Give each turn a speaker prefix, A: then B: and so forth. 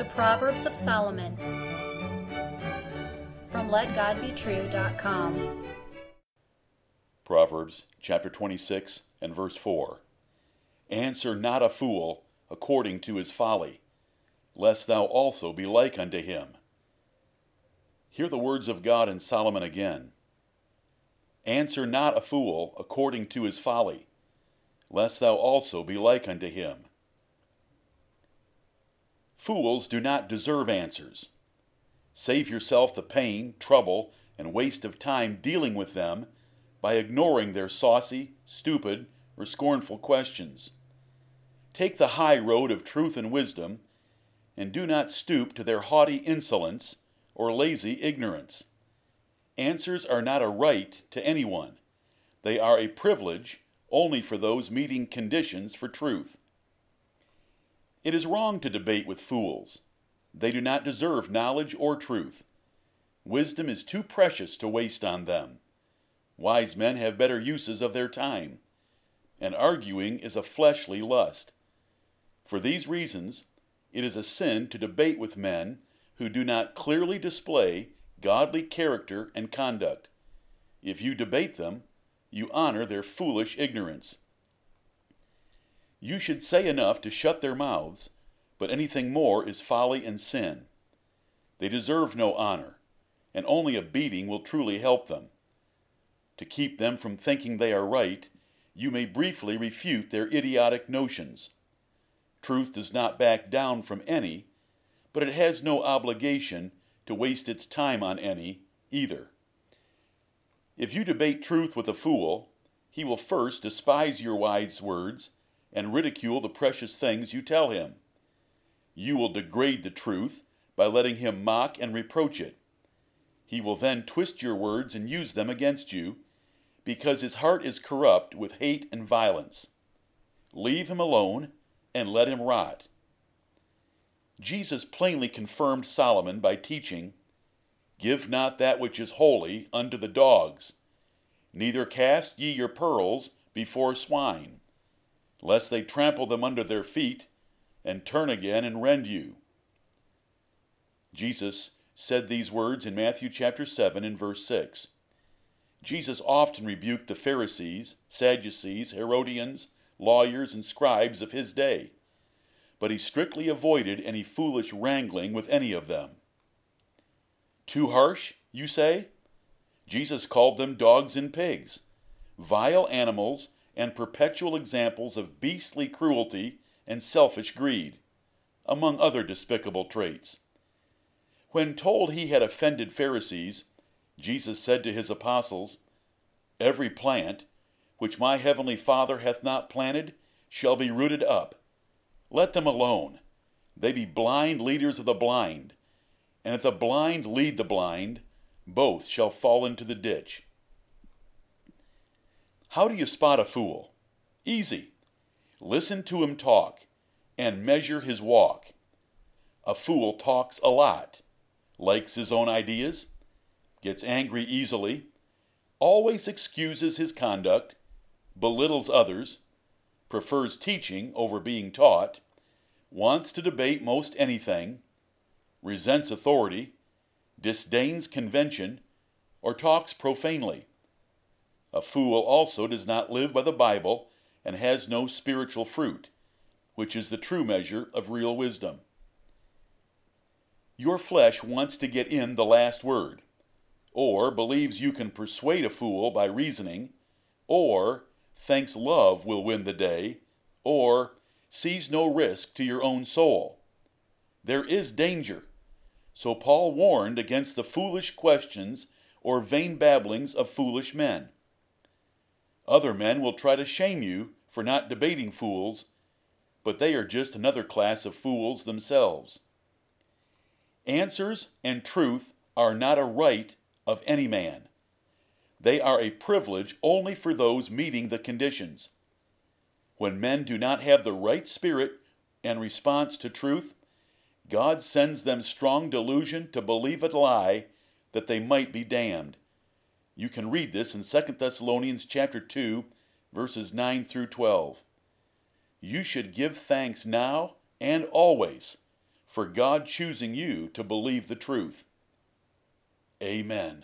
A: The Proverbs of Solomon from LetGodBetrue.com.
B: Proverbs chapter 26 and verse 4. Answer not a fool according to his folly, lest thou also be like unto him. Hear the words of God in Solomon again. Answer not a fool according to his folly, lest thou also be like unto him. Fools do not deserve answers. Save yourself the pain, trouble, and waste of time dealing with them by ignoring their saucy, stupid, or scornful questions. Take the high road of truth and wisdom, and do not stoop to their haughty insolence or lazy ignorance. Answers are not a right to anyone, they are a privilege only for those meeting conditions for truth. It is wrong to debate with fools. They do not deserve knowledge or truth. Wisdom is too precious to waste on them. Wise men have better uses of their time, and arguing is a fleshly lust. For these reasons, it is a sin to debate with men who do not clearly display godly character and conduct. If you debate them, you honor their foolish ignorance. You should say enough to shut their mouths, but anything more is folly and sin. They deserve no honor, and only a beating will truly help them. To keep them from thinking they are right, you may briefly refute their idiotic notions. Truth does not back down from any, but it has no obligation to waste its time on any either. If you debate truth with a fool, he will first despise your wise words and ridicule the precious things you tell him. You will degrade the truth by letting him mock and reproach it. He will then twist your words and use them against you, because his heart is corrupt with hate and violence. Leave him alone and let him rot. Jesus plainly confirmed Solomon by teaching, Give not that which is holy unto the dogs, neither cast ye your pearls before swine lest they trample them under their feet and turn again and rend you. Jesus said these words in Matthew chapter 7 and verse 6. Jesus often rebuked the Pharisees, Sadducees, Herodians, lawyers, and scribes of his day, but he strictly avoided any foolish wrangling with any of them. Too harsh, you say? Jesus called them dogs and pigs, vile animals and perpetual examples of beastly cruelty and selfish greed, among other despicable traits. When told he had offended Pharisees, Jesus said to his apostles, Every plant which my heavenly Father hath not planted shall be rooted up. Let them alone. They be blind leaders of the blind. And if the blind lead the blind, both shall fall into the ditch. How do you spot a fool? Easy. Listen to him talk and measure his walk. A fool talks a lot, likes his own ideas, gets angry easily, always excuses his conduct, belittles others, prefers teaching over being taught, wants to debate most anything, resents authority, disdains convention, or talks profanely. A fool also does not live by the Bible and has no spiritual fruit, which is the true measure of real wisdom. Your flesh wants to get in the last word, or believes you can persuade a fool by reasoning, or thinks love will win the day, or sees no risk to your own soul. There is danger. So Paul warned against the foolish questions or vain babblings of foolish men. Other men will try to shame you for not debating fools, but they are just another class of fools themselves. Answers and truth are not a right of any man. They are a privilege only for those meeting the conditions. When men do not have the right spirit and response to truth, God sends them strong delusion to believe a lie that they might be damned. You can read this in 2 Thessalonians chapter 2, verses 9 through 12. You should give thanks now and always, for God choosing you to believe the truth. Amen.